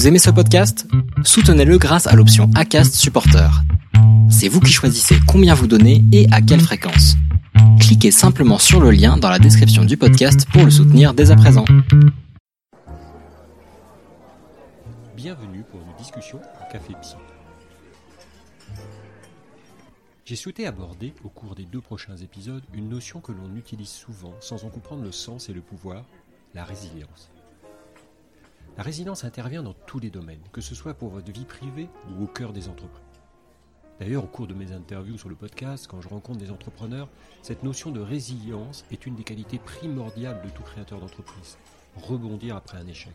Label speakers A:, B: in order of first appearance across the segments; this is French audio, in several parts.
A: Vous aimez ce podcast? Soutenez-le grâce à l'option ACAST Supporter. C'est vous qui choisissez combien vous donnez et à quelle fréquence. Cliquez simplement sur le lien dans la description du podcast pour le soutenir dès à présent.
B: Bienvenue pour une discussion au Café Psy. J'ai souhaité aborder au cours des deux prochains épisodes une notion que l'on utilise souvent sans en comprendre le sens et le pouvoir, la résilience. La résilience intervient dans tous les domaines, que ce soit pour votre vie privée ou au cœur des entreprises. D'ailleurs, au cours de mes interviews sur le podcast, quand je rencontre des entrepreneurs, cette notion de résilience est une des qualités primordiales de tout créateur d'entreprise. Rebondir après un échec.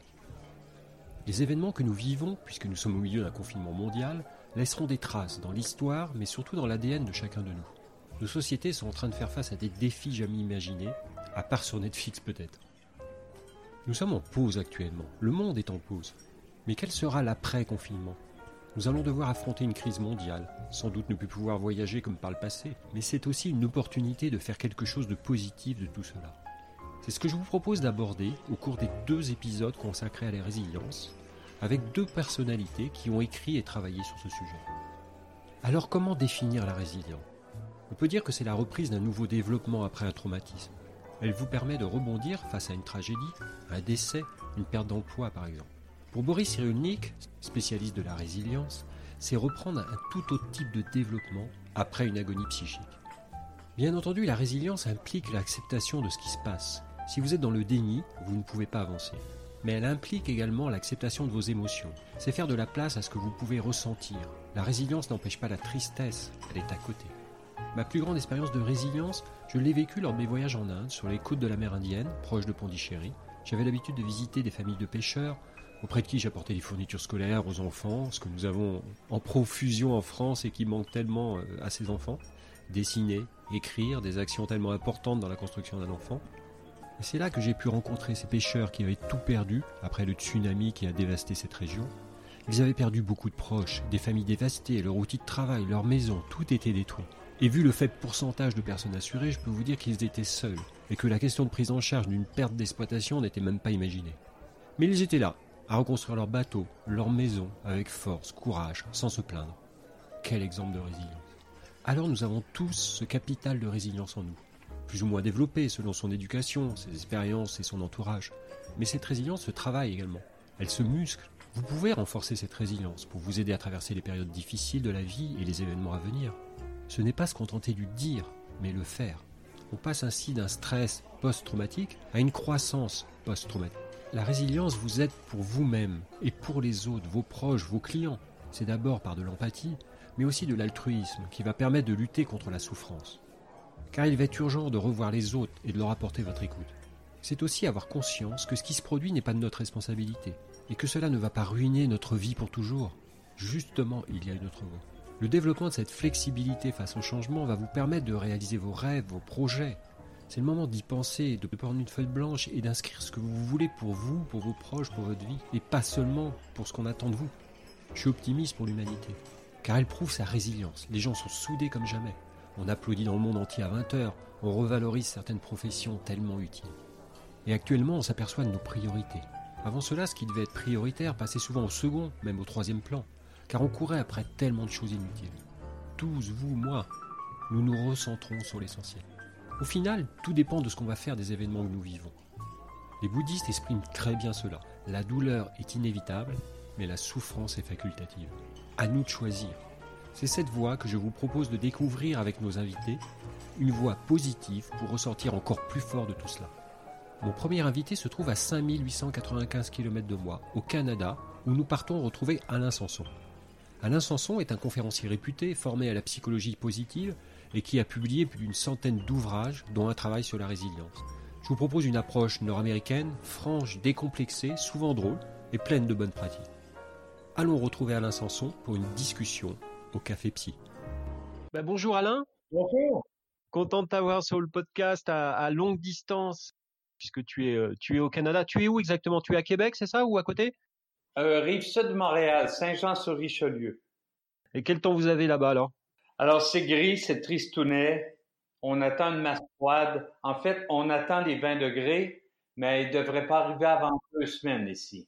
B: Les événements que nous vivons, puisque nous sommes au milieu d'un confinement mondial, laisseront des traces dans l'histoire, mais surtout dans l'ADN de chacun de nous. Nos sociétés sont en train de faire face à des défis jamais imaginés, à part sur Netflix peut-être. Nous sommes en pause actuellement, le monde est en pause. Mais quel sera l'après-confinement? Nous allons devoir affronter une crise mondiale, sans doute ne plus pouvoir voyager comme par le passé, mais c'est aussi une opportunité de faire quelque chose de positif de tout cela. C'est ce que je vous propose d'aborder au cours des deux épisodes consacrés à la résilience, avec deux personnalités qui ont écrit et travaillé sur ce sujet. Alors comment définir la résilience? On peut dire que c'est la reprise d'un nouveau développement après un traumatisme. Elle vous permet de rebondir face à une tragédie, un décès, une perte d'emploi par exemple. Pour Boris Cyrulnik, spécialiste de la résilience, c'est reprendre un tout autre type de développement après une agonie psychique. Bien entendu, la résilience implique l'acceptation de ce qui se passe. Si vous êtes dans le déni, vous ne pouvez pas avancer. Mais elle implique également l'acceptation de vos émotions. C'est faire de la place à ce que vous pouvez ressentir. La résilience n'empêche pas la tristesse, elle est à côté. Ma plus grande expérience de résilience, je l'ai vécue lors de mes voyages en Inde, sur les côtes de la mer Indienne, proche de Pondichéry. J'avais l'habitude de visiter des familles de pêcheurs, auprès de qui j'apportais des fournitures scolaires aux enfants, ce que nous avons en profusion en France et qui manque tellement euh, à ces enfants. Dessiner, écrire, des actions tellement importantes dans la construction d'un enfant. C'est là que j'ai pu rencontrer ces pêcheurs qui avaient tout perdu après le tsunami qui a dévasté cette région. Ils avaient perdu beaucoup de proches, des familles dévastées, leur outil de travail, leur maison, tout était détruit. Et vu le faible pourcentage de personnes assurées, je peux vous dire qu'ils étaient seuls, et que la question de prise en charge d'une perte d'exploitation n'était même pas imaginée. Mais ils étaient là, à reconstruire leur bateau, leur maison, avec force, courage, sans se plaindre. Quel exemple de résilience. Alors nous avons tous ce capital de résilience en nous, plus ou moins développé selon son éducation, ses expériences et son entourage. Mais cette résilience se travaille également. Elle se muscle. Vous pouvez renforcer cette résilience pour vous aider à traverser les périodes difficiles de la vie et les événements à venir. Ce n'est pas se contenter du dire, mais le faire. On passe ainsi d'un stress post-traumatique à une croissance post-traumatique. La résilience vous aide pour vous-même et pour les autres, vos proches, vos clients. C'est d'abord par de l'empathie, mais aussi de l'altruisme qui va permettre de lutter contre la souffrance. Car il va être urgent de revoir les autres et de leur apporter votre écoute. C'est aussi avoir conscience que ce qui se produit n'est pas de notre responsabilité et que cela ne va pas ruiner notre vie pour toujours. Justement, il y a une autre voie. Le développement de cette flexibilité face au changement va vous permettre de réaliser vos rêves, vos projets. C'est le moment d'y penser, de prendre une feuille blanche et d'inscrire ce que vous voulez pour vous, pour vos proches, pour votre vie, et pas seulement pour ce qu'on attend de vous. Je suis optimiste pour l'humanité, car elle prouve sa résilience. Les gens sont soudés comme jamais. On applaudit dans le monde entier à 20 heures, on revalorise certaines professions tellement utiles. Et actuellement, on s'aperçoit de nos priorités. Avant cela, ce qui devait être prioritaire passait souvent au second, même au troisième plan car on courait après tellement de choses inutiles. Tous, vous, moi, nous nous recentrons sur l'essentiel. Au final, tout dépend de ce qu'on va faire des événements que nous vivons. Les bouddhistes expriment très bien cela. La douleur est inévitable, mais la souffrance est facultative. À nous de choisir. C'est cette voie que je vous propose de découvrir avec nos invités, une voie positive pour ressortir encore plus fort de tout cela. Mon premier invité se trouve à 5895 km de moi, au Canada, où nous partons retrouver Alain Sanson. Alain Sanson est un conférencier réputé, formé à la psychologie positive et qui a publié plus d'une centaine d'ouvrages, dont un travail sur la résilience. Je vous propose une approche nord-américaine, franche, décomplexée, souvent drôle et pleine de bonnes pratiques. Allons retrouver Alain Sanson pour une discussion au Café Psy. Ben, bonjour Alain.
C: Bonjour.
B: Content de t'avoir sur le podcast à, longue distance, puisque tu es, euh, tu es au Canada. Tu es où exactement? Tu es à Québec, c'est ça, ou à côté?
C: Euh, rive sud de Montréal, Saint-Jean-sur-Richelieu.
B: Et quel temps vous avez là-bas alors?
C: Alors c'est gris, c'est tristounet. On attend une masse froide. En fait, on attend les 20 degrés, mais il ne devrait pas arriver avant deux semaines ici.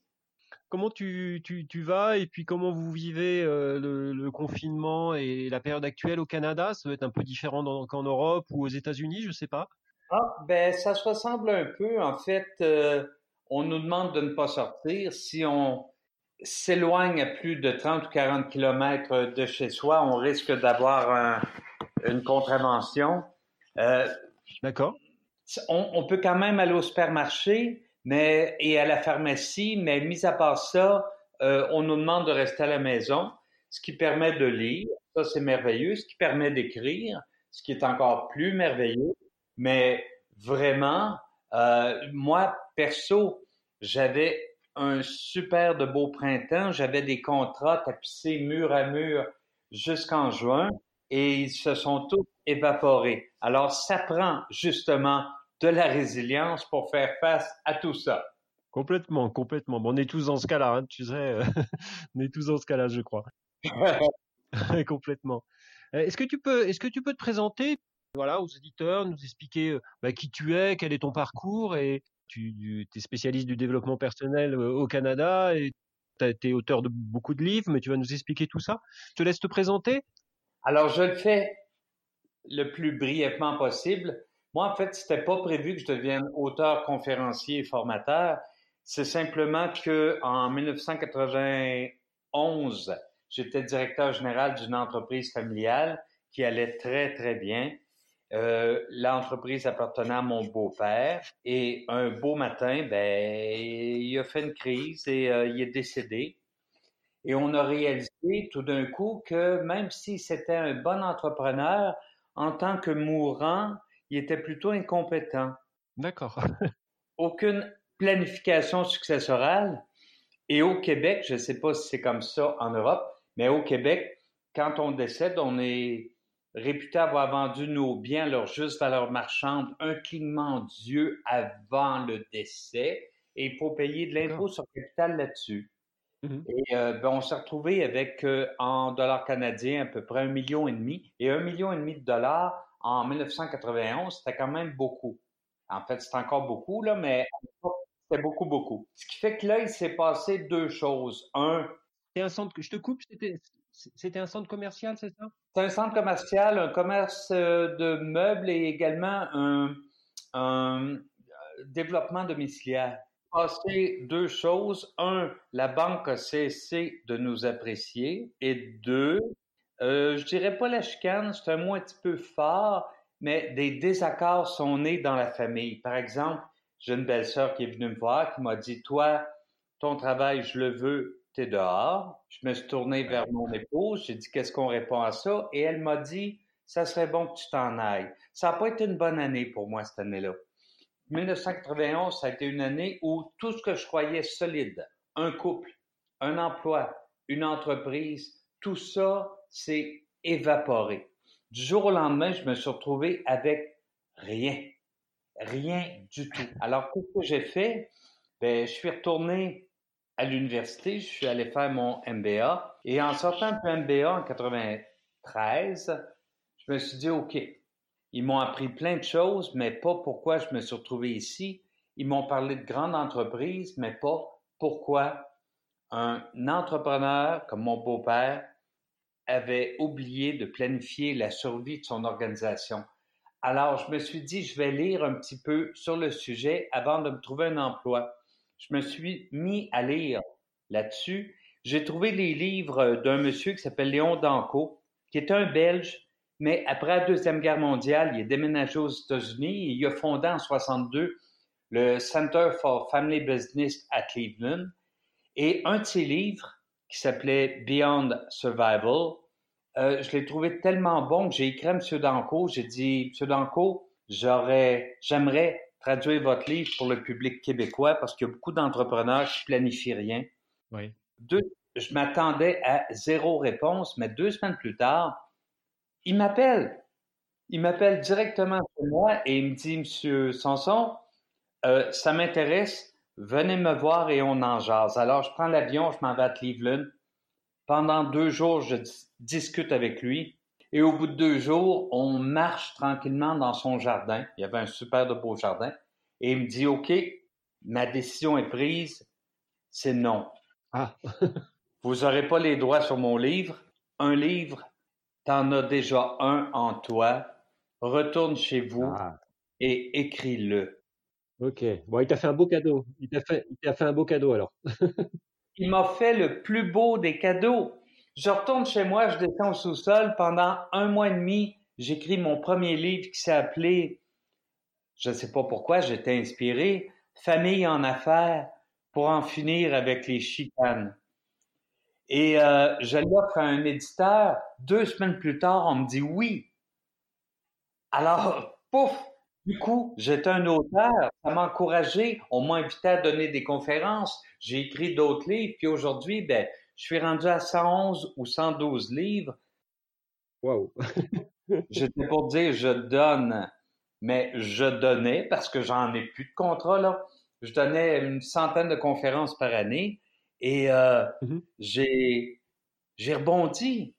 B: comment tu, tu, vas et puis comment vous vivez euh, le, confinement et la période actuelle au Canada? Ça doit être un peu différent qu'en Europe ou aux États-Unis, je sais pas.
C: Ah, ben ça se ressemble un peu. En fait, euh, on nous demande de ne pas sortir. Si on s'éloigne à plus de 30 ou 40 kilomètres de chez soi, on risque d'avoir une contravention.
B: Euh, D'accord.
C: On, on, peut quand même aller au supermarché, mais et à la pharmacie, mais mis à part ça, euh, on nous demande de rester à la maison, ce qui permet de lire. Ça, c'est merveilleux. Ce qui permet d'écrire, ce qui est encore plus merveilleux. Mais vraiment, euh, moi, perso, j'avais un super de beau printemps. J'avais des contrats tapissés mur à mur jusqu'en juin et ils se sont tous évaporés. Alors, ça prend justement de la résilience pour faire face à tout ça.
B: Complètement, complètement. Bon, on est tous dans ce cas-là, hein, tu sais. Euh, on est tous dans ce cas-là, je crois. complètement. Euh, est-ce que tu peux, est-ce que tu peux te présenter, voilà, aux éditeurs, nous expliquer euh, bah, qui tu es, quel est ton parcours et tu es spécialiste du développement personnel au Canada et tu été auteur de beaucoup de livres, mais tu vas nous expliquer tout ça. Je te laisse te présenter.
C: Alors, je le fais le plus brièvement possible. Moi, en fait, c'était pas prévu que je devienne auteur, conférencier et formateur. C'est simplement que en 1991, j'étais directeur général d'une entreprise familiale qui allait très, très bien. Euh, l'entreprise appartenait à mon beau-père et un beau matin, ben, il a fait une crise et euh, il est décédé. Et on a réalisé tout d'un coup que même si c'était un bon entrepreneur, en tant que mourant, il était plutôt incompétent.
B: D'accord.
C: Aucune planification successorale. Et au Québec, je ne sais pas si c'est comme ça en Europe, mais au Québec, quand on décède, on est réputé avoir vendu nos biens à leur juste valeur marchande un clignement d'yeux avant le décès et il faut payer de l'impôt sur capital là-dessus. Mmh et euh, ben, on s'est retrouvé avec, euh, en dollars canadiens, à peu près un million et demi. Et un million et demi de dollars en 1991, c'était quand même beaucoup. En fait, c'est encore beaucoup, là, mais c'était beaucoup, beaucoup. Ce qui fait que là, il s'est passé deux choses. Un...
B: C'est un centre, je te coupe, c'était un centre commercial, c'est ça?
C: C'est un centre commercial, un commerce euh, de meubles et également un, un développement domiciliaire passé deux choses. Un, la banque a cessé de nous apprécier. Et deux, euh, je dirais pas la chicane, c'est un mot un petit peu fort, mais des désaccords sont nés dans la famille. Par exemple, j'ai une belle-sœur qui est venue me voir, qui m'a dit, toi, ton travail, je le veux, t'es dehors. Je me suis tourné vers mon épouse, j'ai dit, qu'est-ce qu'on répond à ça? Et elle m'a dit, ça serait bon que tu t'en ailles. Ça n'a pas été une bonne année pour moi cette année-là. 1991, ça a été une année où tout ce que je croyais solide, un couple, un emploi, une entreprise, tout ça s'est évaporé. Du jour au lendemain, je me suis retrouvé avec rien. Rien du tout. Alors, qu'est-ce que j'ai fait? Ben, je suis retourné à l'université, je suis allé faire mon MBA. Et en sortant de MBA en 93, je me suis dit, OK, ils m'ont appris plein de choses, mais pas pourquoi je me suis retrouvé ici. Ils m'ont parlé de grandes entreprises, mais pas pourquoi un entrepreneur comme mon beau-père avait oublié de planifier la survie de son organisation. Alors, je me suis dit, je vais lire un petit peu sur le sujet avant de me trouver un emploi. Je me suis mis à lire là-dessus. J'ai trouvé les livres d'un monsieur qui s'appelle Léon Danco, qui est un Belge mais après la Deuxième Guerre mondiale, il est déménagé aux États-Unis et il a fondé en 62 le Center for Family Business à Cleveland. Et un de ses livres, qui s'appelait Beyond Survival, euh, je l'ai trouvé tellement bon que j'ai écrit à M. Danco. J'ai dit, M. Danco, j'aurais, j'aimerais traduire votre livre pour le public québécois parce qu'il y a beaucoup d'entrepreneurs qui planifient rien.
B: Oui.
C: Deux, je m'attendais à zéro réponse, mais deux semaines plus tard, il m'appelle. Il m'appelle directement chez moi et il me dit, Monsieur Sanson, euh, ça m'intéresse, venez me voir et on en jase. Alors, je prends l'avion, je m'en vais à Cleveland. Pendant deux jours, je discute avec lui. Et au bout de deux jours, on marche tranquillement dans son jardin. Il y avait un super de beau jardin. Et il me dit, OK, ma décision est prise, c'est non.
B: Ah.
C: vous n'aurez pas les droits sur mon livre. Un livre, t'en as déjà un en toi. Retourne chez vous
B: Ah.
C: et écris-le.
B: Ok. Bon, il t'a fait un beau cadeau. Il t'a fait, il t'a fait un beau cadeau alors.
C: Il m'a fait le plus beau des cadeaux. Je retourne chez moi, je descends au sous-sol. Pendant un mois et demi, j'écris mon premier livre qui s'est appelé, je ne sais pas pourquoi, j'étais inspiré, Famille en affaires pour en finir avec les chicanes. Et euh, je l'offre à un éditeur. Deux semaines plus tard, on me dit oui. Alors, pouf, du coup, j'étais un auteur. Ça m'a encouragé. On m'a invité à donner des conférences. J'ai écrit d'autres livres. Puis aujourd'hui, ben, je suis rendu à 111 ou 112 livres.
B: Waouh.
C: J'étais pour dire je donne, mais je donnais parce que j'en ai plus de contrat là. Je donnais une centaine de conférences par année et euh,
B: Mhm.
C: j'ai j'ai rebondi.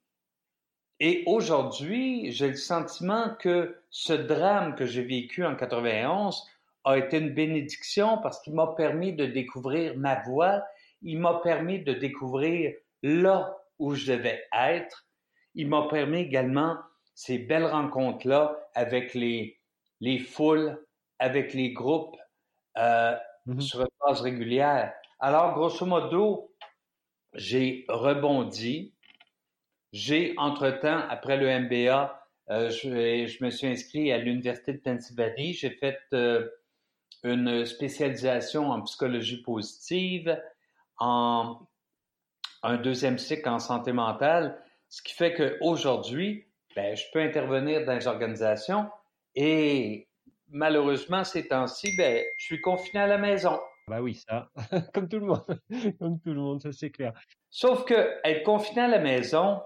C: Et aujourd'hui, j'ai le sentiment que ce drame que j'ai vécu en 91 a été une bénédiction parce qu'il m'a permis de découvrir ma voie, il m'a permis de découvrir là où je devais être, il m'a permis également ces belles rencontres-là avec les, les foules, avec les groupes euh,
B: Mhm.
C: sur une base régulière. Alors, grosso modo, j'ai rebondi. J'ai, entre-temps, après le MBA, euh, je, je me suis inscrit à l'Université de Pennsylvanie. J'ai fait euh, une spécialisation en psychologie positive, en un deuxième cycle en santé mentale, ce qui fait qu'aujourd'hui, ben, je peux intervenir dans les organisations et malheureusement, ces temps-ci, ben, je suis confiné à la maison.
B: Bah oui, ça. Comme tout le monde. Comme tout le monde, ça c'est clair.
C: Sauf que être confiné à la maison,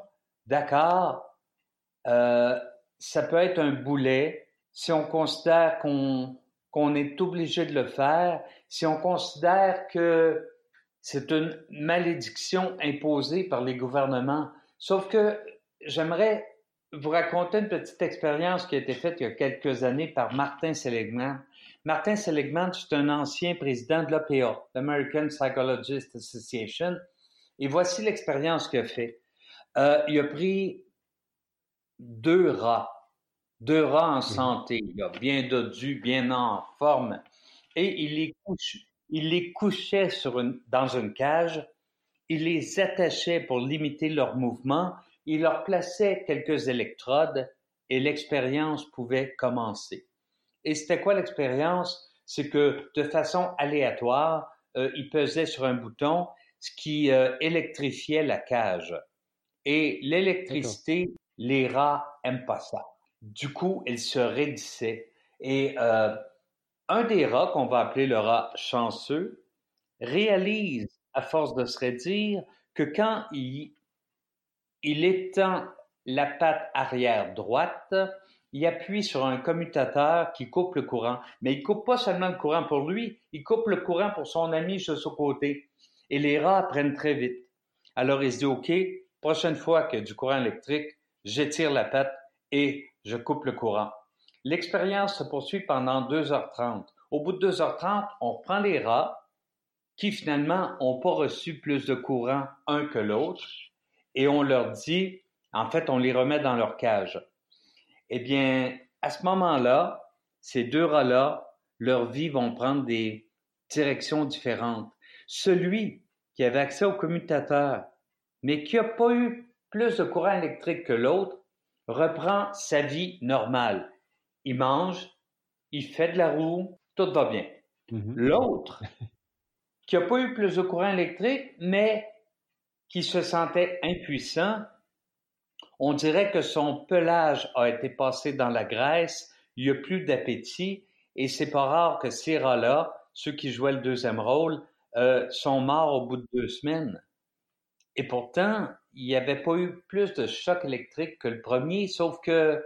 C: d'accord, euh, ça peut être un boulet si on considère qu'on qu'on est obligé de le faire, si on considère que c'est une malédiction imposée par les gouvernements. Sauf que j'aimerais vous raconter une petite expérience qui a été faite il y a quelques années par Martin Seligman. Martin Seligman, c'est un ancien président de l'APA, l'American Psychologist Association. Et voici l'expérience qu'il a fait. Euh, il a pris deux rats, deux rats en santé, là, bien dodus, bien en forme, et il les, couche, il les couchait sur une, dans une cage, il les attachait pour limiter leurs mouvements, il leur plaçait quelques électrodes et l'expérience pouvait commencer. Et c'était quoi l'expérience? C'est que de façon aléatoire, euh, il pesait sur un bouton, ce qui euh, électrifiait la cage. Et l'électricité, les rats aiment pas ça. Du coup, ils se raidissaient. Et euh, un des rats, qu'on va appeler le rat chanceux, réalise, à force de se raidir, que quand il, étend la patte arrière droite, il appuie sur un commutateur qui coupe le courant. Mais il coupe pas seulement le courant pour lui, il coupe le courant pour son ami de son côté. Et les rats apprennent très vite. Alors il se dit, OK, prochaine fois a du courant électrique, j'étire la patte et je coupe le courant. L'expérience se poursuit pendant 2h30. Au bout de 2h30, on prend les rats qui finalement n'ont pas reçu plus de courant un que l'autre et on leur dit, en fait, on les remet dans leur cage. Eh bien, à ce moment-là, ces deux rats-là, leur vie vont prendre des directions différentes. Celui qui avait accès au commutateur, mais qui n'a pas eu plus de courant électrique que l'autre, reprend sa vie normale. Il mange, il fait de la roue, tout va bien.
B: Mhm.
C: L'autre, qui n'a pas eu plus de courant électrique, mais qui se sentait impuissant, on dirait que son pelage a été passé dans la graisse, il n'y a plus d'appétit, et c'est pas rare que ces rats-là, ceux qui jouaient le deuxième rôle, euh, sont morts au bout de deux semaines. Et pourtant, il n'y avait pas eu plus de choc électrique que le premier, sauf que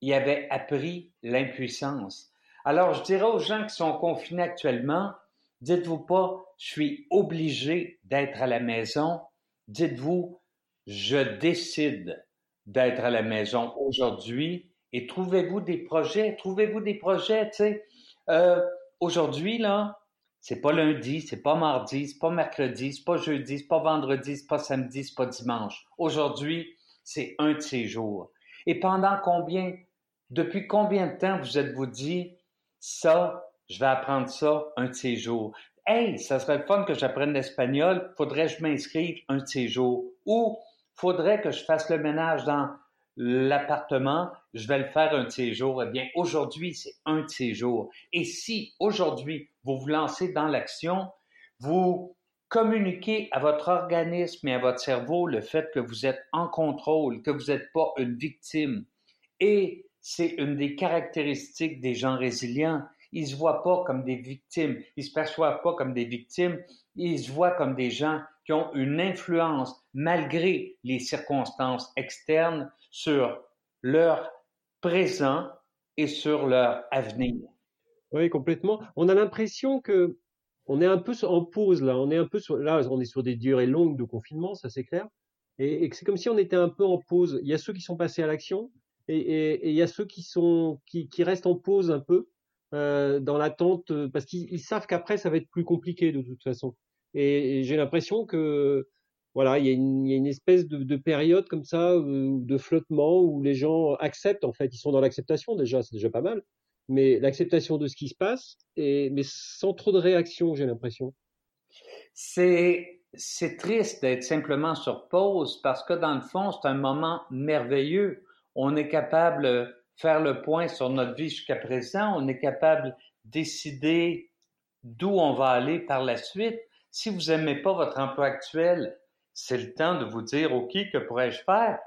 C: il avait appris l'impuissance. Alors, je dirais aux gens qui sont confinés actuellement, dites-vous pas, je suis obligé d'être à la maison. Dites-vous, je décide d'être à la maison aujourd'hui et trouvez-vous des projets, trouvez-vous des projets, tu sais? Euh, aujourd'hui, là, C'est pas lundi, c'est pas mardi, c'est pas mercredi, c'est pas jeudi, c'est pas vendredi, c'est pas samedi, c'est pas dimanche. Aujourd'hui, c'est un de ces jours. Et pendant combien, depuis combien de temps vous êtes-vous dit, ça, je vais apprendre ça un de ces jours? Hey, ça serait le fun que j'apprenne l'espagnol, faudrait que je m'inscrive un de ces jours. Ou faudrait que je fasse le ménage dans l'appartement, je vais le faire un de ces jours. Eh bien, aujourd'hui, c'est un de ces jours. Et si aujourd'hui, vous vous lancez dans l'action, vous communiquez à votre organisme et à votre cerveau le fait que vous êtes en contrôle, que vous n'êtes pas une victime. Et c'est une des caractéristiques des gens résilients. Ils se voient pas comme des victimes, ils se perçoivent pas comme des victimes, ils se voient comme des gens qui ont une influence malgré les circonstances externes sur leur présent et sur leur avenir.
D: Oui, complètement. On a l'impression que on est un peu en pause là. On est un peu sur, là, on est sur des durées longues de confinement, ça c'est clair. Et, et c'est comme si on était un peu en pause. Il y a ceux qui sont passés à l'action et, il y a ceux qui sont qui, qui restent en pause un peu euh, dans l'attente parce qu'ils savent qu'après ça va être plus compliqué de toute façon. Et, j'ai l'impression que voilà, il y, y a une espèce de, de, période comme ça euh, de flottement où les gens acceptent en fait, ils sont dans l'acceptation déjà, c'est déjà pas mal mais l'acceptation de ce qui se passe, et, mais sans trop de réaction, j'ai l'impression.
C: C'est, c'est triste d'être simplement sur pause parce que dans le fond, c'est un moment merveilleux. On est capable de faire le point sur notre vie jusqu'à présent, on est capable de décider d'où on va aller par la suite. Si vous n'aimez pas votre emploi actuel, c'est le temps de vous dire, OK, que pourrais-je faire?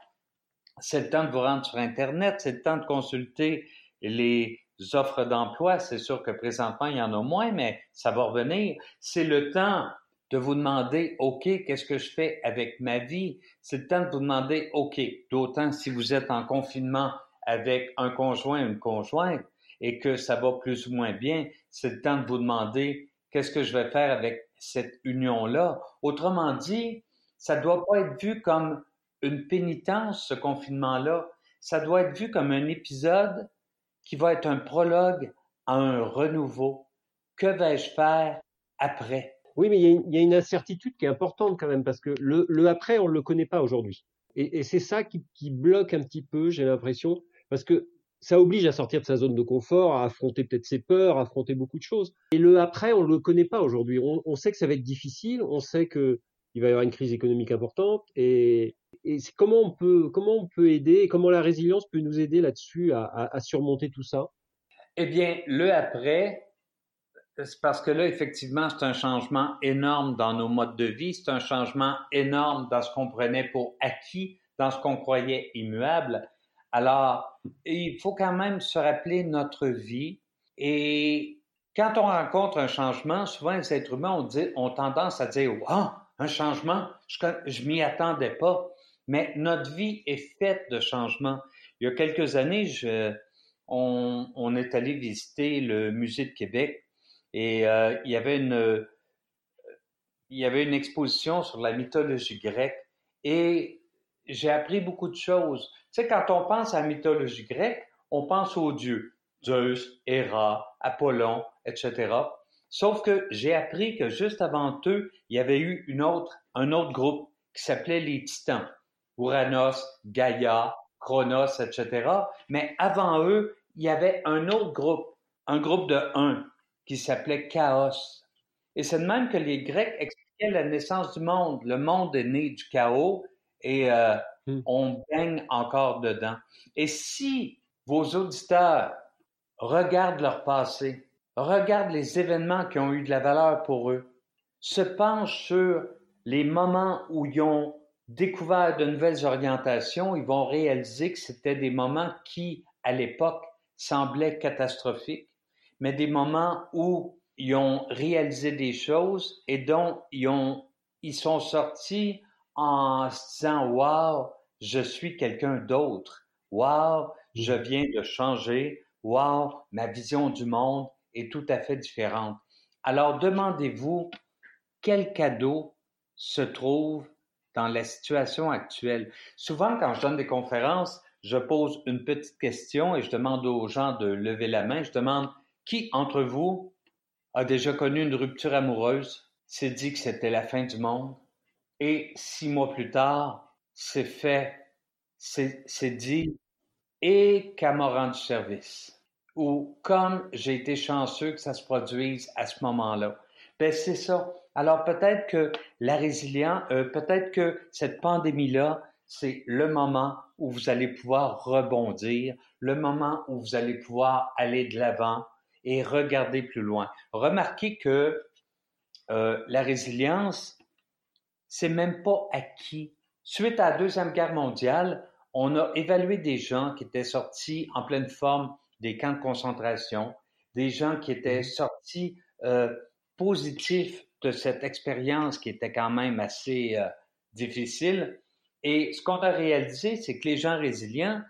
C: C'est le temps de vous rendre sur Internet, c'est le temps de consulter les, offres d'emploi, c'est sûr que présentement, il y en a moins, mais ça va revenir. C'est le temps de vous demander, OK, qu'est-ce que je fais avec ma vie? C'est le temps de vous demander, OK, d'autant si vous êtes en confinement avec un conjoint ou une conjointe et que ça va plus ou moins bien, c'est le temps de vous demander, qu'est-ce que je vais faire avec cette union-là? Autrement dit, ça ne doit pas être vu comme une pénitence, ce confinement-là. Ça doit être vu comme un épisode qui va être un prologue à un renouveau. Que vais-je faire après?
D: Oui, mais il y, a une incertitude qui est importante quand même, parce que le, après, on ne le connaît pas aujourd'hui. Et, et c'est ça qui, bloque un petit peu, j'ai l'impression, parce que ça oblige à sortir de sa zone de confort, à affronter peut-être ses peurs, à affronter beaucoup de choses. Et le après, on ne le connaît pas aujourd'hui. On, sait que ça va être difficile, on sait que il va y avoir une crise économique importante, et, et comment on peut aider comment la résilience peut nous aider là-dessus à, surmonter tout ça?
C: Eh bien, le après, c'est parce que là, effectivement, c'est un changement énorme dans nos modes de vie, c'est un changement énorme dans ce qu'on prenait pour acquis, dans ce qu'on croyait immuable. Alors, il faut quand même se rappeler notre vie et quand on rencontre un changement, souvent les êtres humains ont, tendance à dire Wow, un changement, je, je m'y attendais pas. Mais notre vie est faite de changements. Il y a quelques années, on, on, est allé visiter le musée de Québec et euh, il y avait une il y avait une exposition sur la mythologie grecque et j'ai appris beaucoup de choses. Tu sais, quand on pense à la mythologie grecque, on pense aux dieux, Zeus, Héra, Apollon, etc. Sauf que j'ai appris que juste avant eux, il y avait eu une autre, un autre groupe qui s'appelait les Titans. Uranos, Gaïa, Chronos, etc. Mais avant eux, il y avait un autre groupe, un groupe de un, qui s'appelait Chaos. Et c'est de même que les Grecs expliquaient la naissance du monde. Le monde est né du chaos et euh, hmm. on baigne encore dedans. Et si vos auditeurs regardent leur passé, regardent les événements qui ont eu de la valeur pour eux, se penchent sur les moments où ils ont découvert de nouvelles orientations, ils vont réaliser que c'était des moments qui, à l'époque, semblaient catastrophiques, mais des moments où ils ont réalisé des choses et dont ils, ils sont sortis en se disant Wow, je suis quelqu'un d'autre. Wow, je viens de changer. Wow, ma vision du monde est tout à fait différente. Alors demandez-vous quel cadeau se trouve dans la situation actuelle? Souvent, quand je donne des conférences, je pose une petite question et je demande aux gens de lever la main. Je demande qui entre vous a déjà connu une rupture amoureuse, s'est dit que c'était la fin du monde, et six mois plus tard, c'est fait, c'est dit, et qu'elle m'a rendu service. Ou comme j'ai été chanceux que ça se produise à ce moment-là. Ben c'est ça. Alors peut-être que la résilience, euh, peut-être que cette pandémie-là, c'est le moment où vous allez pouvoir rebondir, le moment où vous allez pouvoir aller de l'avant et regarder plus loin. Remarquez que euh, la résilience, c'est même pas acquis. Suite à la Deuxième Guerre mondiale, on a évalué des gens qui étaient sortis en pleine forme des camps de concentration, des gens qui étaient mmh. sortis euh, positifs de cette expérience qui était quand même assez euh, difficile. Et ce qu'on a réalisé, c'est que les gens résilients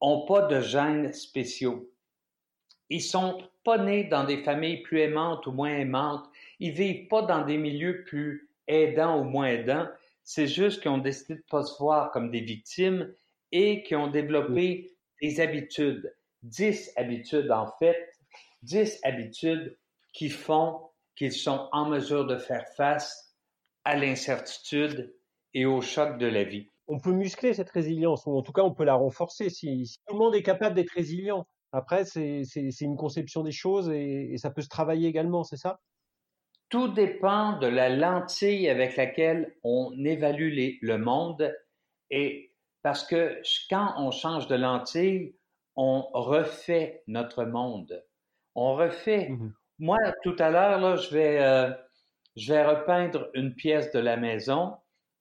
C: n'ont pas de gènes spéciaux. Ils sont pas nés dans des familles plus aimantes ou moins aimantes. Ils vivent pas dans des milieux plus aidants ou moins aidants. C'est juste qu'ils ont décidé de pas se voir comme des victimes et qui ont développé des habitudes. Dix habitudes, en fait. Dix habitudes qui font qu'ils sont en mesure de faire face à l'incertitude et au choc de la vie.
D: On peut muscler cette résilience, ou en tout cas on peut la renforcer. Si, tout le monde est capable d'être résilient, après c'est une conception des choses et, ça peut se travailler également, c'est ça?
C: Tout dépend de la lentille avec laquelle on évalue le monde et parce que quand on change de lentille, on refait notre monde. On refait, mmh moi, tout à l'heure, je vais, euh, je vais repeindre une pièce de la maison.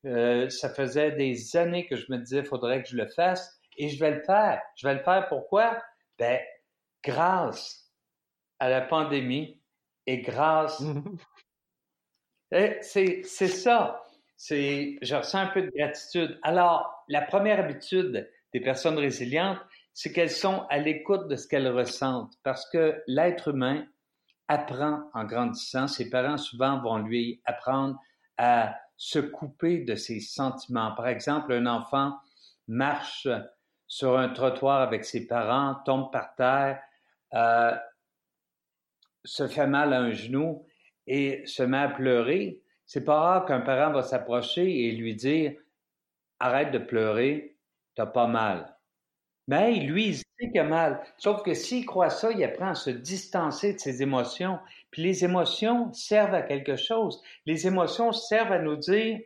C: Euh, ça faisait des années que je me disais, il faudrait que je le fasse, et je vais le faire. Je vais le faire pourquoi? Ben, grâce à la pandémie et grâce. Eh, c'est, c'est ça. C'est, je ressens un peu de gratitude. Alors, la première habitude des personnes résilientes, c'est qu'elles sont à l'écoute de ce qu'elles ressentent, parce que l'être humain, apprend en grandissant. Ses parents souvent vont lui apprendre à se couper de ses sentiments. Par exemple, un enfant marche sur un trottoir avec ses parents, tombe par terre, euh, se fait mal à un genou et se met à pleurer. C'est pas rare qu'un parent va s'approcher et lui dire Arrête de pleurer, t'as pas mal. Mais lui, il sait qu'il a mal. Sauf que s'il croit ça, il apprend à se distancer de ses émotions. Puis les émotions servent à quelque chose. Les émotions servent à nous dire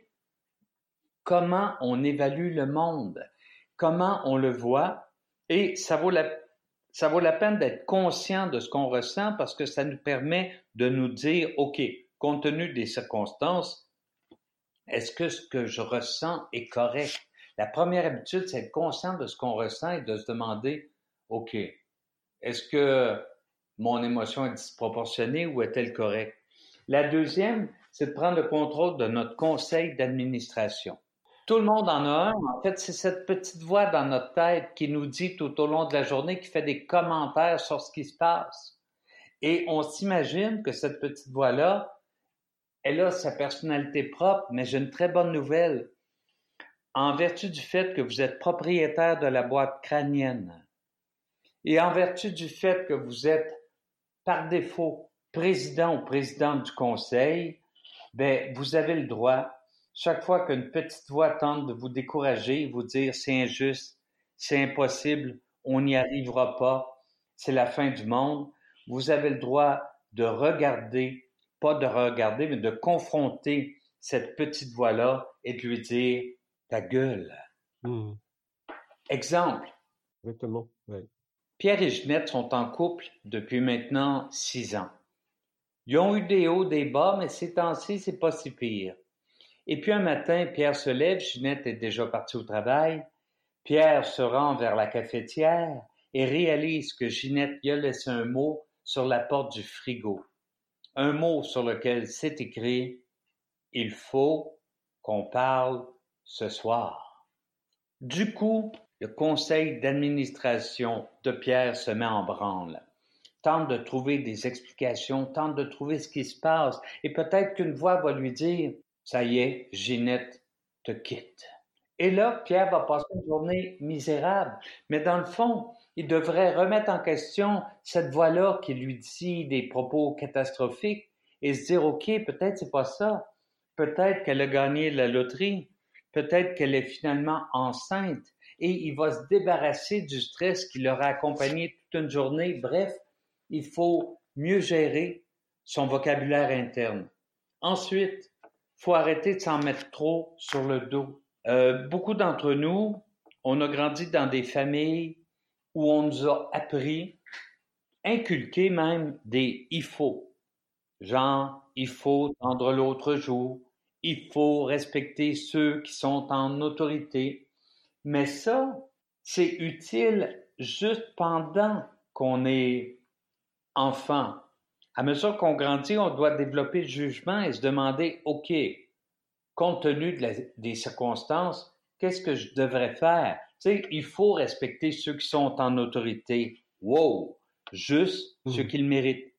C: comment on évalue le monde, comment on le voit. Et ça vaut la, ça vaut la peine d'être conscient de ce qu'on ressent parce que ça nous permet de nous dire, OK, compte tenu des circonstances, est-ce que ce que je ressens est correct? La première habitude, c'est être conscient de ce qu'on ressent et de se demander, OK, est-ce que mon émotion est disproportionnée ou est-elle correcte? La deuxième, c'est de prendre le contrôle de notre conseil d'administration. Tout le monde en a un. En fait, c'est cette petite voix dans notre tête qui nous dit tout au long de la journée, qui fait des commentaires sur ce qui se passe. Et on s'imagine que cette petite voix-là, elle a sa personnalité propre, mais j'ai une très bonne nouvelle en vertu du fait que vous êtes propriétaire de la boîte crânienne et en vertu du fait que vous êtes par défaut président ou présidente du conseil, ben, vous avez le droit, chaque fois qu'une petite voix tente de vous décourager, vous dire c'est injuste, c'est impossible, on n'y arrivera pas, c'est la fin du monde, vous avez le droit de regarder, pas de regarder, mais de confronter cette petite voix-là et de lui dire ta gueule. Mmh. Exemple.
D: Exactement.
C: Pierre et Ginette sont en couple depuis maintenant six ans. Ils ont eu des hauts, des bas, mais ces temps-ci, c'est pas si pire. Et puis un matin, Pierre se lève, Ginette est déjà partie au travail. Pierre se rend vers la cafetière et réalise que Ginette y a laissé un mot sur la porte du frigo. Un mot sur lequel c'est écrit Il faut qu'on parle ce soir. Du coup, le conseil d'administration de Pierre se met en branle, tente de trouver des explications, tente de trouver ce qui se passe, et peut-être qu'une voix va lui dire Ça y est, Ginette te quitte. Et là, Pierre va passer une journée misérable. Mais dans le fond, il devrait remettre en question cette voix-là qui lui dit des propos catastrophiques et se dire, OK, peut-être c'est pas ça. Peut-être qu'elle a gagné la loterie. Peut-être qu'elle est finalement enceinte. Et il va se débarrasser du stress qui l'aura accompagné toute une journée. Bref, il faut mieux gérer son vocabulaire interne. Ensuite, faut arrêter de s'en mettre trop sur le dos. Euh, beaucoup d'entre nous, on a grandi dans des familles où on nous a appris, inculqué même des il faut. Genre, il faut tendre l'autre jour, il faut respecter ceux qui sont en autorité. Mais ça, c'est utile juste pendant qu'on est enfant. À mesure qu'on grandit, on doit développer le jugement et se demander, OK, compte tenu des circonstances, qu'est-ce que je devrais faire? sais, il faut respecter ceux qui sont en autorité. Wow! Juste ce hmm. qu'ils méritent.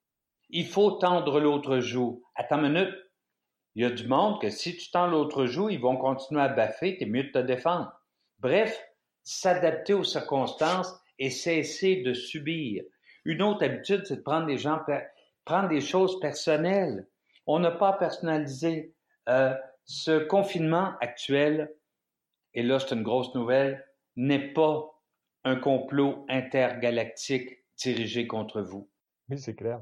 C: Il faut tendre l'autre joue. Attends une minute. Il y a du monde que si tu tends l'autre joue, ils vont continuer à baffer, t'es mieux de te défendre. Bref, s'adapter aux circonstances et cesser de subir. Une autre habitude, c'est de prendre des gens, prendre des choses personnelles. On n'a pas personnalisé. Euh, ce confinement actuel, et là c'est une grosse nouvelle, n'est pas un complot intergalactique dirigé contre vous.
D: Oui, c'est clair.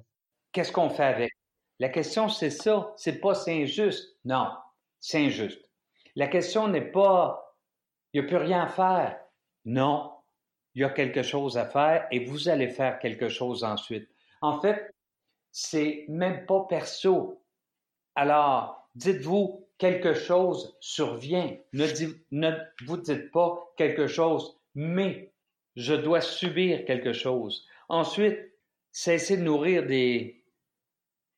C: Qu'est-ce qu'on fait avec? La question, c'est ça. C'est pas c'est injuste. Non, c'est injuste. La question n'est pas il n'y a plus rien à faire. Non, il y a quelque chose à faire et vous allez faire quelque chose ensuite. En fait, c'est même pas perso. Alors, dites-vous, quelque chose survient. Ne, vous dites pas quelque chose, mais je dois subir quelque chose. Ensuite, cessez de nourrir des,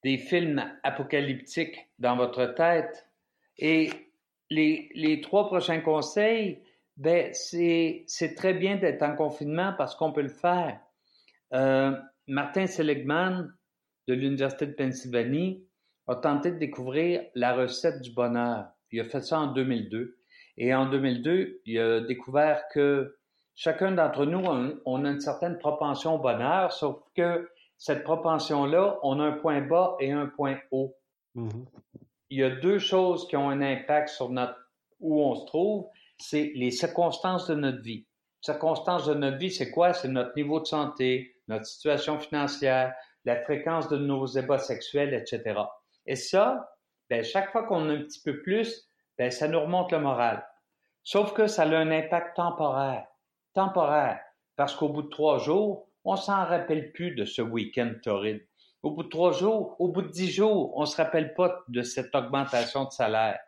C: films apocalyptiques dans votre tête. Et les, trois prochains conseils, ben, c'est très bien d'être en confinement parce qu'on peut le faire. Euh, Martin Seligman de l'Université de Pennsylvanie a tenté de découvrir la recette du bonheur. Il a fait ça en 2002. Et en 2002, il a découvert que chacun d'entre nous, on a une certaine propension au bonheur, sauf que cette propension-là, on a un point bas et un point haut. Mm-hmm. Il y a deux choses qui ont un impact sur notre où on se trouve, c'est les circonstances de notre vie. Circonstances de notre vie, c'est quoi? C'est notre niveau de santé, notre situation financière, la fréquence de nos ébats sexuels, etc. Et ça, ben, chaque fois qu'on a un petit peu plus, ben, ça nous remonte le moral. Sauf que ça a un impact temporaire. Temporaire. Parce qu'au bout de trois jours, on s'en rappelle plus de ce week-end torride. Au bout de trois jours, au bout de dix jours, on se rappelle pas de cette augmentation de salaire.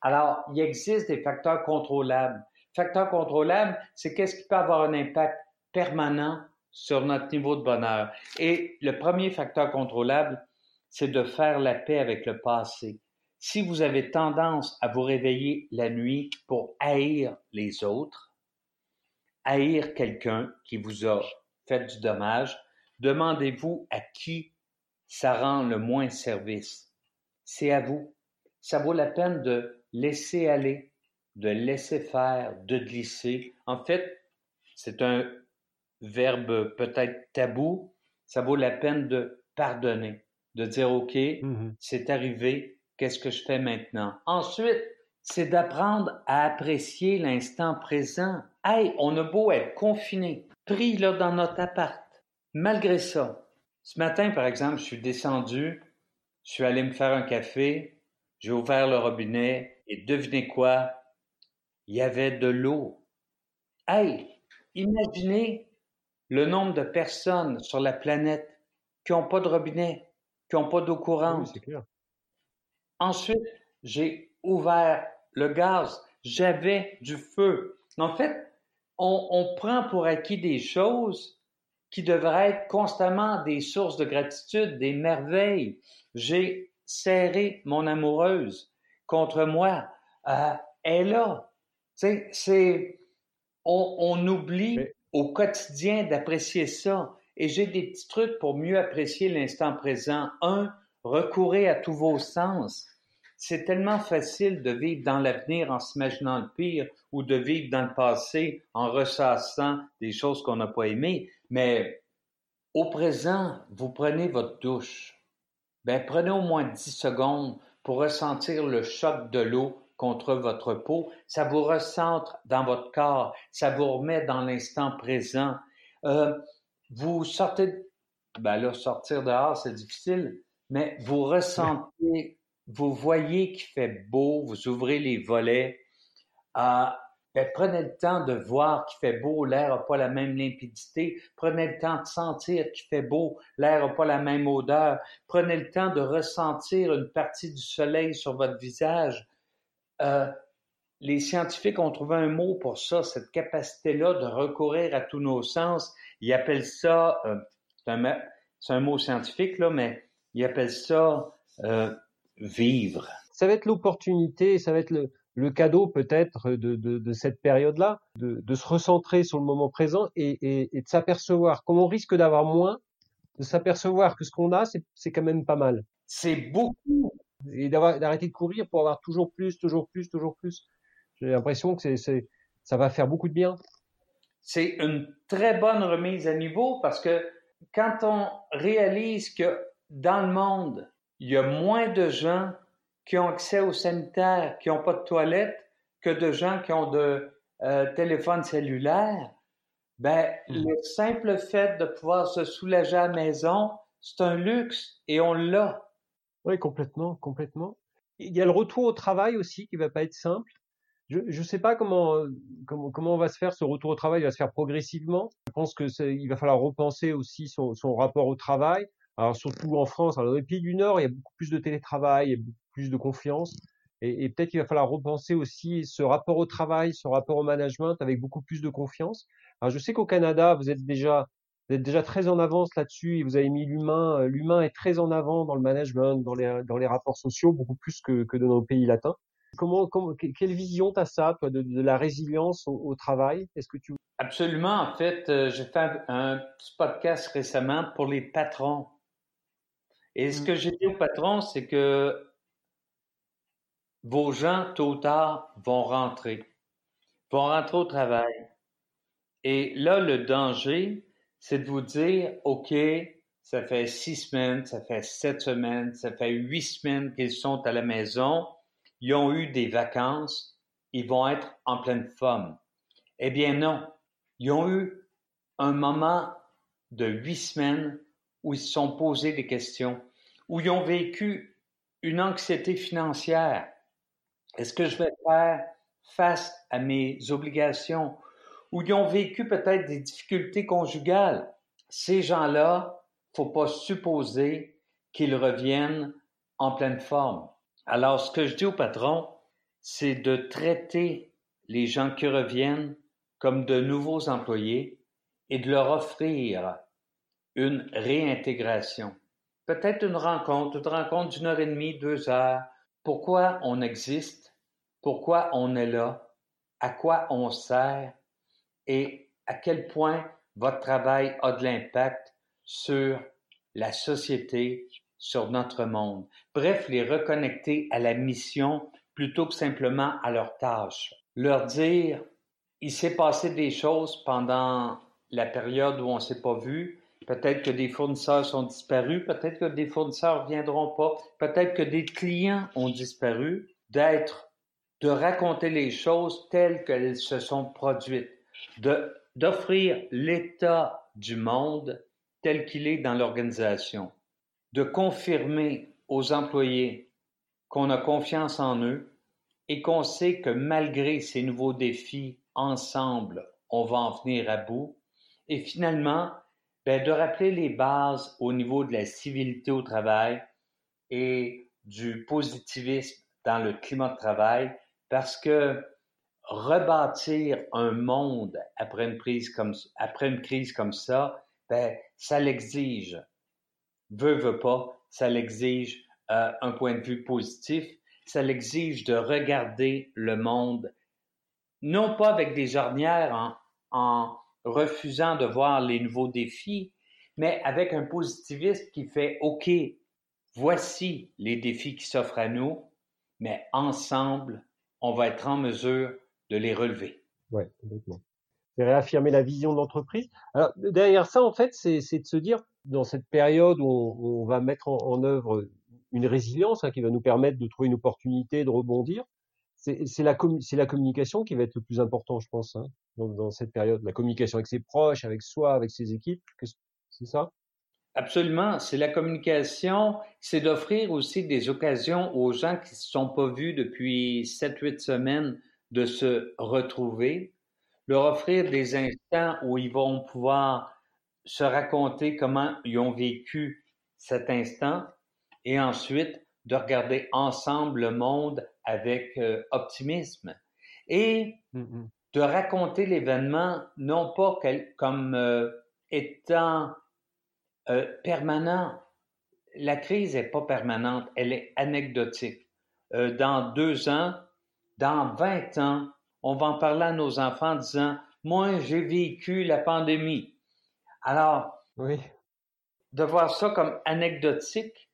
C: Alors, il existe des facteurs contrôlables. Facteurs contrôlables, c'est qu'est-ce qui peut avoir un impact permanent sur notre niveau de bonheur. Et le premier facteur contrôlable, c'est de faire la paix avec le passé. Si vous avez tendance à vous réveiller la nuit pour haïr les autres, haïr quelqu'un qui vous a fait du dommage, demandez-vous à qui ça rend le moins service. C'est à vous. Ça vaut la peine de laisser aller, de laisser faire, de glisser. En fait, c'est un verbe peut-être tabou. Ça vaut la peine de pardonner de dire, OK, mmh c'est arrivé, qu'est-ce que je fais maintenant? Ensuite, c'est d'apprendre à apprécier l'instant présent. Hey, on a beau être confiné, pris là dans notre appart. Malgré ça, ce matin, par exemple, je suis descendu, je suis allé me faire un café, j'ai ouvert le robinet et devinez quoi? Il y avait de l'eau. Hey, imaginez le nombre de personnes sur la planète qui n'ont pas de robinet qui n'ont pas d'eau courante. Ensuite, j'ai ouvert le gaz. J'avais du feu. En fait, on, on, prend pour acquis des choses qui devraient être constamment des sources de gratitude, des merveilles. J'ai serré mon amoureuse contre moi. Euh, elle est là. C'est, on, on oublie au quotidien d'apprécier ça. Et j'ai des petits trucs pour mieux apprécier l'instant présent. Un, recourez à tous vos sens. c'est tellement facile de vivre dans l'avenir en s'imaginant le pire ou de vivre dans le passé en ressassant des choses qu'on n'a pas aimées. Mais au présent, vous prenez votre douche. Ben, prenez au moins 10 secondes pour ressentir le choc de l'eau contre votre peau. Ça vous recentre dans votre corps. Ça vous remet dans l'instant présent. Euh, vous sortez, ben là, sortir dehors, c'est difficile, mais vous ressentez, vous voyez qu'il fait beau, vous ouvrez les volets. Euh, ben, prenez le temps de voir qu'il fait beau, l'air n'a pas la même limpidité. Prenez le temps de sentir qu'il fait beau, l'air n'a pas la même odeur. Prenez le temps de ressentir une partie du soleil sur votre visage. Euh, les scientifiques ont trouvé un mot pour ça, cette capacité-là de recourir à tous nos sens. Ils appellent ça, euh, c'est un, mot scientifique, là, mais ils appellent ça euh, vivre.
D: Ça va être l'opportunité, ça va être le, cadeau peut-être de, cette période-là, de, se recentrer sur le moment présent et, de s'apercevoir, comme on risque d'avoir moins, de s'apercevoir que ce qu'on a, c'est quand même pas mal.
C: C'est beaucoup.
D: Et d'arrêter de courir pour avoir toujours plus, toujours plus, toujours plus. J'ai l'impression que c'est, ça va faire beaucoup de bien.
C: C'est une très bonne remise à niveau parce que quand on réalise que dans le monde, il y a moins de gens qui ont accès aux sanitaires, qui n'ont pas de toilette, que de gens qui ont de euh, téléphone cellulaire, ben, mmh. le simple fait de pouvoir se soulager à la maison, c'est un luxe et on l'a.
D: Oui, complètement, complètement. Il y a le retour au travail aussi qui va pas être simple. Je ne sais pas comment, comment, comment on va se faire ce retour au travail, il va se faire progressivement. Je pense que il va falloir repenser aussi son, son, rapport au travail. Alors surtout en France, alors dans les pays du Nord, il y a beaucoup plus de télétravail, il y a beaucoup plus de confiance. Et, et peut-être qu'il va falloir repenser aussi ce rapport au travail, ce rapport au management avec beaucoup plus de confiance. Alors je sais qu'au Canada, vous êtes déjà vous êtes déjà très en avance là-dessus et vous avez mis l'humain. L'humain est très en avant dans le management, dans les, dans les rapports sociaux, beaucoup plus que, que dans nos pays latins. Comment, quelle vision tu as ça, toi, de, la résilience au, travail? Est-ce que tu
C: Absolument. En fait, euh, j'ai fait un, petit podcast récemment pour les patrons. Et ce mmh. que j'ai dit aux patrons, c'est que vos gens, tôt ou tard, vont rentrer, vont rentrer au travail. Et là, le danger, c'est de vous dire, OK, ça fait six semaines, ça fait sept semaines, ça fait huit semaines qu'ils sont à la maison ils ont eu des vacances, ils vont être en pleine forme. Eh bien non, ils ont eu un moment de huit semaines où ils se sont posés des questions, où ils ont vécu une anxiété financière. Est-ce que je vais faire face à mes obligations? Où ils ont vécu peut-être des difficultés conjugales. Ces gens-là, faut pas supposer qu'ils reviennent en pleine forme. Alors, ce que je dis au patron, c'est de traiter les gens qui reviennent comme de nouveaux employés et de leur offrir une réintégration. Peut-être une rencontre, une rencontre d'une heure et demie, deux heures. Pourquoi on existe? Pourquoi on est là? À quoi on sert? Et à quel point votre travail a de l'impact sur la société, sur notre monde. Bref, les reconnecter à la mission plutôt que simplement à leur tâche. Leur dire, il s'est passé des choses pendant la période où on ne s'est pas vu. Peut-être que des fournisseurs sont disparus, peut-être que des fournisseurs ne viendront pas, peut-être que des clients ont disparu. D'être, de raconter les choses telles qu'elles se sont produites, d'offrir l'état du monde tel qu'il est dans l'organisation de confirmer aux employés qu'on a confiance en eux et qu'on sait que malgré ces nouveaux défis, ensemble, on va en venir à bout. Et finalement, ben, de rappeler les bases au niveau de la civilité au travail et du positivisme dans le climat de travail, parce que rebâtir un monde après une, crise comme, ça, ben, ça l'exige. Veut, veut pas, ça l'exige euh, un point de vue positif, ça l'exige de regarder le monde, non pas avec des ornières en, en refusant de voir les nouveaux défis, mais avec un positivisme qui fait OK, voici les défis qui s'offrent à nous, mais ensemble, on va être en mesure de les relever.
D: Oui, complètement. C'est réaffirmer la vision de l'entreprise. Alors, derrière ça, en fait, c'est de se dire, dans cette période où on, va mettre en, œuvre une résilience hein, qui va nous permettre de trouver une opportunité, de rebondir, c'est la, la, communication qui va être le plus important, je pense, hein, dans, dans, cette période. La communication avec ses proches, avec soi, avec ses équipes, c'est ça?
C: Absolument. C'est la communication, c'est d'offrir aussi des occasions aux gens qui ne se sont pas vus depuis sept, huit semaines de se retrouver, leur offrir des instants où ils vont pouvoir se raconter comment ils ont vécu cet instant et ensuite de regarder ensemble le monde avec euh, optimisme et mm-hmm. de raconter l'événement non pas comme euh, étant euh, permanent. La crise n'est pas permanente, elle est anecdotique. Dans deux ans, dans 20 ans, on va en parler à nos enfants en disant, moi, j'ai vécu la pandémie. Alors, oui. de voir ça comme anecdotique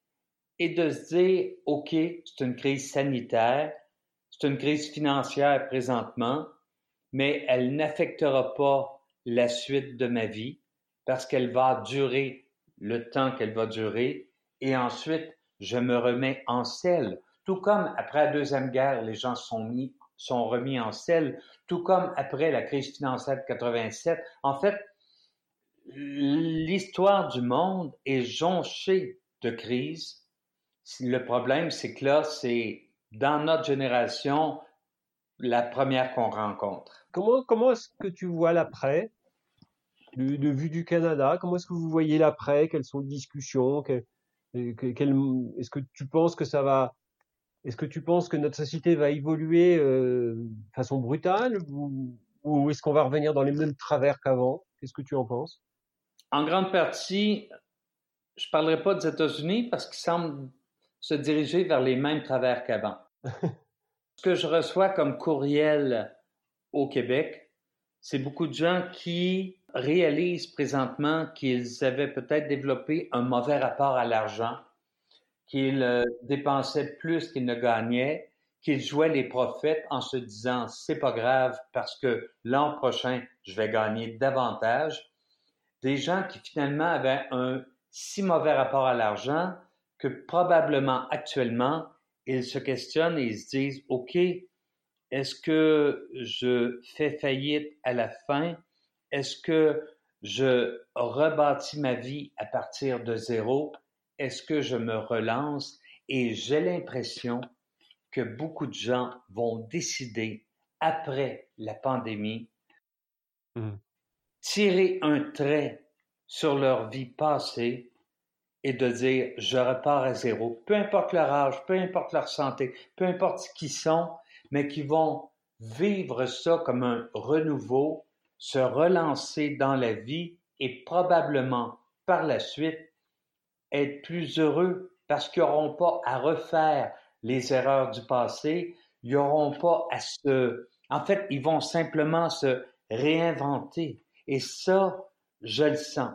C: et de se dire, OK, c'est une crise sanitaire, c'est une crise financière présentement, mais elle n'affectera pas la suite de ma vie parce qu'elle va durer le temps qu'elle va durer, et ensuite, je me remets en selle. Tout comme après la Deuxième Guerre, les gens sont, mis, sont remis en selle, tout comme après la crise financière de 87. En fait, l'histoire du monde est jonchée de crises. Le problème, c'est que là, c'est dans notre génération la première qu'on rencontre.
D: Comment, comment est-ce que tu vois l'après de, vue du Canada? Comment est-ce que vous voyez l'après? Quelles sont les discussions? Est-ce que tu penses que ça va Est-ce que tu penses que notre société va évoluer euh, de façon brutale ou, ou est-ce qu'on va revenir dans les mêmes travers qu'avant? Qu'est-ce que tu en penses?
C: En grande partie, je parlerai pas des États-Unis parce qu'ils semblent se diriger vers les mêmes travers qu'avant. Ce que je reçois comme courriel au Québec, c'est beaucoup de gens qui réalisent présentement qu'ils avaient peut-être développé un mauvais rapport à l'argent, qu'ils euh, dépensaient plus qu'ils ne gagnaient, qu'ils jouaient les prophètes en se disant c'est pas grave parce que l'an prochain je vais gagner davantage. Des gens qui finalement avaient un si mauvais rapport à l'argent que probablement actuellement ils se questionnent et ils se disent OK, est-ce que je fais faillite à la fin? Est-ce que je rebâtis ma vie à partir de zéro? Est-ce que je me relance? Et j'ai l'impression que beaucoup de gens vont décider, après la pandémie, mmh. tirer un trait sur leur vie passée et de dire je repars à zéro, peu importe leur âge, peu importe leur santé, peu importe qui sont, mais qui vont vivre ça comme un renouveau se relancer dans la vie et probablement par la suite être plus heureux parce qu'ils n'auront pas à refaire les erreurs du passé, ils n'auront pas à se... En fait, ils vont simplement se réinventer. Et ça, je le sens.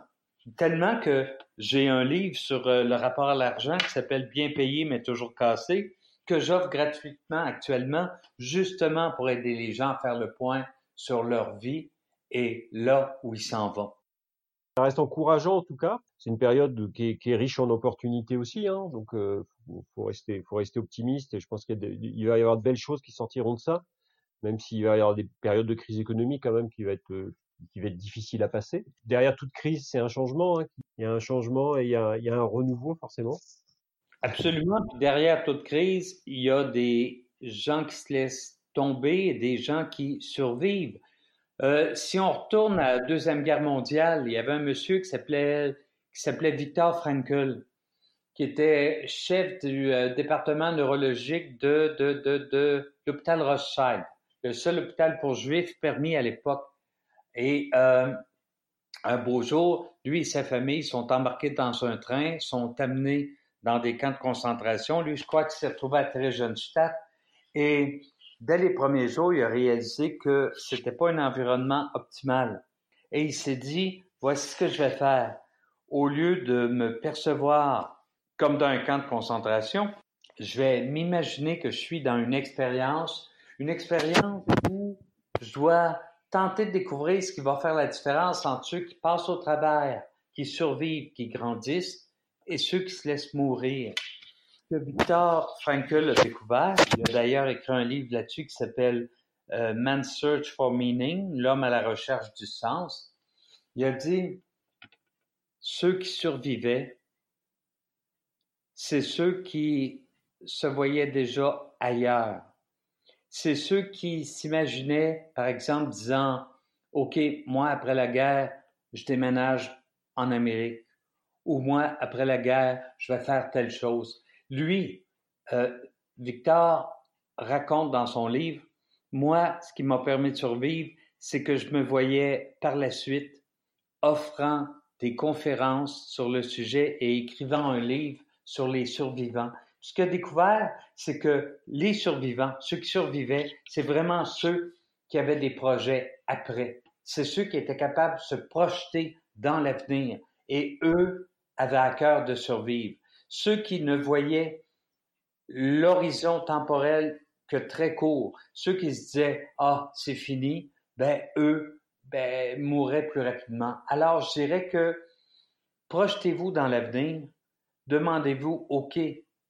C: Tellement que j'ai un livre sur euh, le rapport à l'argent qui s'appelle Bien payé mais toujours cassé, que j'offre gratuitement actuellement, justement pour aider les gens à faire le point sur leur vie et là où il s'en va.
D: Ça reste encourageant en tout cas. C'est une période qui est, riche en opportunités aussi, hein. donc euh, faut, rester, optimiste. Et je pense qu'il va y avoir de belles choses qui sortiront de ça, même s'il va y avoir des périodes de crise économique quand même qui va être euh, difficile à passer. Derrière toute crise, c'est un changement. Hein. Il y a un changement et il y a un renouveau forcément.
C: Absolument. Derrière toute crise, il y a des gens qui se laissent tomber et des gens qui survivent. Euh, si on retourne à la Deuxième Guerre mondiale, il y avait un monsieur qui s'appelait, qui s'appelait Victor Frankl, qui était chef du euh, département neurologique de, de, de, de l'hôpital Rothschild, le seul hôpital pour juifs permis à l'époque. Et euh, un beau jour, lui et sa famille sont embarqués dans un train, sont amenés dans des camps de concentration. Lui, je crois qu'il s'est retrouvé à Theresienstadt. Et dès les premiers jours, il a réalisé que c'était pas un environnement optimal. Et il s'est dit, voici ce que je vais faire. Au lieu de me percevoir comme dans un camp de concentration, je vais m'imaginer que je suis dans une expérience, une expérience où je dois tenter de découvrir ce qui va faire la différence entre ceux qui passent au travers, qui survivent, qui grandissent, et ceux qui se laissent mourir. Que Victor Frankl a découvert, il a d'ailleurs écrit un livre là-dessus qui s'appelle euh, Man's Search for Meaning, l'homme à la recherche du sens. Il a dit, ceux qui survivaient, c'est ceux qui se voyaient déjà ailleurs. C'est ceux qui s'imaginaient, par exemple, disant, OK, moi, après la guerre, je déménage en Amérique. Ou moi, après la guerre, je vais faire telle chose. Lui, euh, Victor raconte dans son livre, moi, ce qui m'a permis de survivre, c'est que je me voyais par la suite offrant des conférences sur le sujet et écrivant un livre sur les survivants. Ce qu'il a découvert, c'est que les survivants, ceux qui survivaient, c'est vraiment ceux qui avaient des projets après. C'est ceux qui étaient capables de se projeter dans l'avenir et eux avaient à cœur de survivre. Ceux qui ne voyaient l'horizon temporel que très court, ceux qui se disaient ah c'est fini, ben eux ben, mourraient plus rapidement. Alors je dirais que projetez-vous dans l'avenir, demandez-vous ok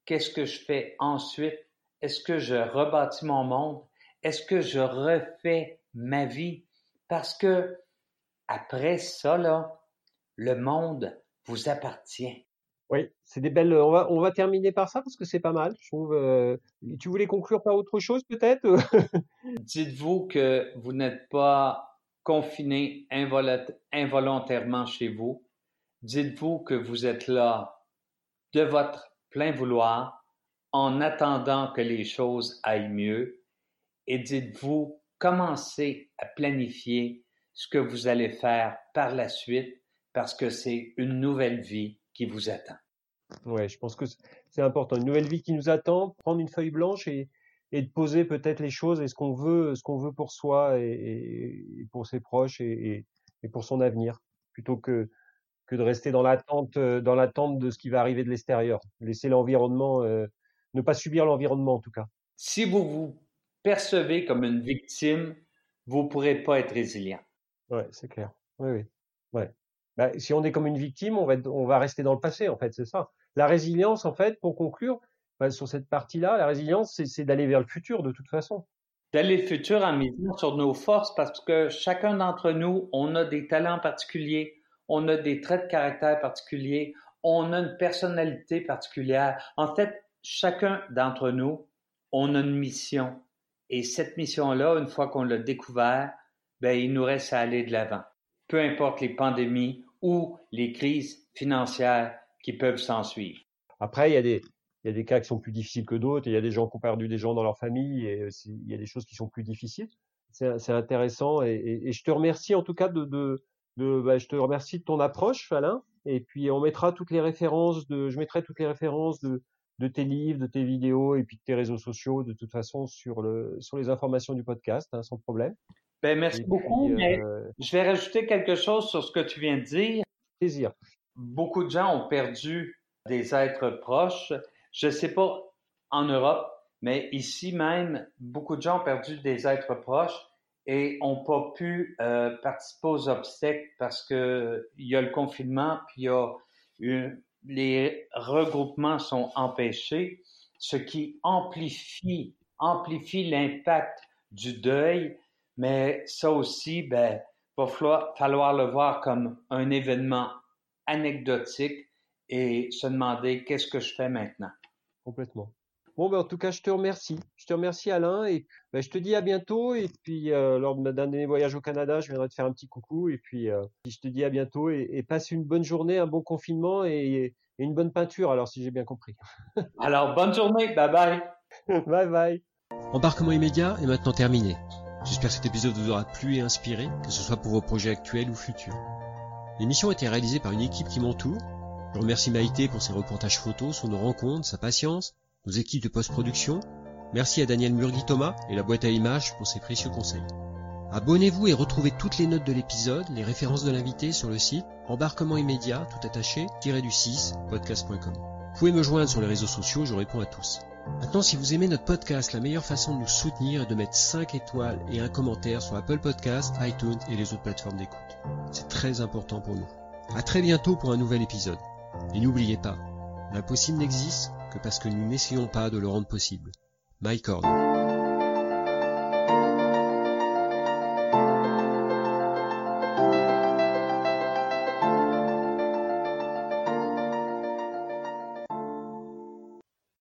C: qu'est-ce que je fais ensuite? Est-ce que je rebâtis mon monde? Est-ce que je refais ma vie Parce que après ça là, le monde vous appartient.
D: Oui, c'est des belles. On va, on va terminer par ça parce que c'est pas mal. Je trouve. Euh, tu voulais conclure par autre chose peut-être
C: Dites-vous que vous n'êtes pas confiné involontairement chez vous. Dites-vous que vous êtes là de votre plein vouloir en attendant que les choses aillent mieux. Et dites-vous, commencez à planifier ce que vous allez faire par la suite parce que c'est une nouvelle vie qui vous attend.
D: Ouais, je pense que c'est important. Une nouvelle vie qui nous attend, prendre une feuille blanche et, et de poser peut-être les choses et ce qu'on veut, ce qu'on veut pour soi et, et pour ses proches et, et, pour son avenir, plutôt que que de rester dans l'attente, euh, dans l'attente de ce qui va arriver de l'extérieur. Laisser l'environnement, euh, ne pas subir l'environnement en tout cas.
C: Si vous vous percevez comme une victime, vous pourrez pas être résilient.
D: Ouais, c'est clair. Oui, oui. Ouais. Bah, si on est comme une victime, on va, rester dans le passé, en fait, c'est ça. La résilience, en fait, pour conclure, bah, sur cette partie-là, la résilience, c'est d'aller vers le futur, de toute façon.
C: D'aller le futur en misant sur nos forces, parce que chacun d'entre nous, on a des talents particuliers, on a des traits de caractère particuliers, on a une personnalité particulière. En fait, chacun d'entre nous, on a une mission. Et cette mission-là, une fois qu'on l'a découvert, ben, il nous reste à aller de l'avant. Peu importe les pandémies, ou les crises financières qui peuvent s'en suivre.
D: Après, il y a des, cas qui sont plus difficiles que d'autres, il y a des gens qui ont perdu des gens dans leur famille, et il y a des choses qui sont plus difficiles. C'est intéressant, et, je te remercie en tout cas de, bah, je te remercie de ton approche, Alain, et puis on mettra toutes les références, je mettrai toutes les références de, tes livres, de tes vidéos et puis de tes réseaux sociaux, de toute façon, sur les informations du podcast, hein, sans problème.
C: Ben, merci beaucoup. mais euh, je vais rajouter quelque chose sur ce que tu viens de dire.
D: Plaisir.
C: Beaucoup de gens ont perdu des êtres proches. Je ne sais pas en Europe, mais ici même, beaucoup de gens ont perdu des êtres proches et n'ont pas pu euh, participer aux obstacles parce que il y a le confinement, puis il y a les regroupements sont empêchés, ce qui amplifie amplifie l'impact du deuil mais ça aussi, ben, va falloir, le voir comme un événement anecdotique et se demander qu'est-ce que je fais maintenant.
D: Complètement. Bon, ben, en tout cas, je te remercie. Je te remercie, Alain, et ben, je te dis à bientôt. Et puis, euh, lors d'un dernier voyage au Canada, je viendrai te faire un petit coucou. Et puis, euh, je te dis à bientôt et, passe une bonne journée, un bon confinement et, et une bonne peinture, alors, si j'ai bien compris.
C: alors, bonne journée. Bye bye.
D: bye bye.
B: Embarquement immédiat est maintenant terminé. J'espère que cet épisode vous aura plu et inspiré, que ce soit pour vos projets actuels ou futurs. L'émission a été réalisée par une équipe qui m'entoure. Je remercie Maïté pour ses reportages photos, son rencontres, sa patience, nos équipes de post-production. Merci à Daniel Murgui-Thomas et la boîte à images pour ses précieux conseils. Abonnez-vous et retrouvez toutes les notes de l'épisode, les références de l'invité sur le site embarquement immédiat tout attaché du 6 podcast.com. Vous pouvez me joindre sur les réseaux sociaux, je réponds à tous. Maintenant, si vous aimez notre podcast, la meilleure façon de nous soutenir est de mettre 5 étoiles et un commentaire sur Apple Podcasts, iTunes et les autres plateformes d'écoute. C'est très important pour nous. À très bientôt pour un nouvel épisode. Et n'oubliez pas, l'impossible n'existe que parce que nous n'essayons pas de le rendre possible. Horn.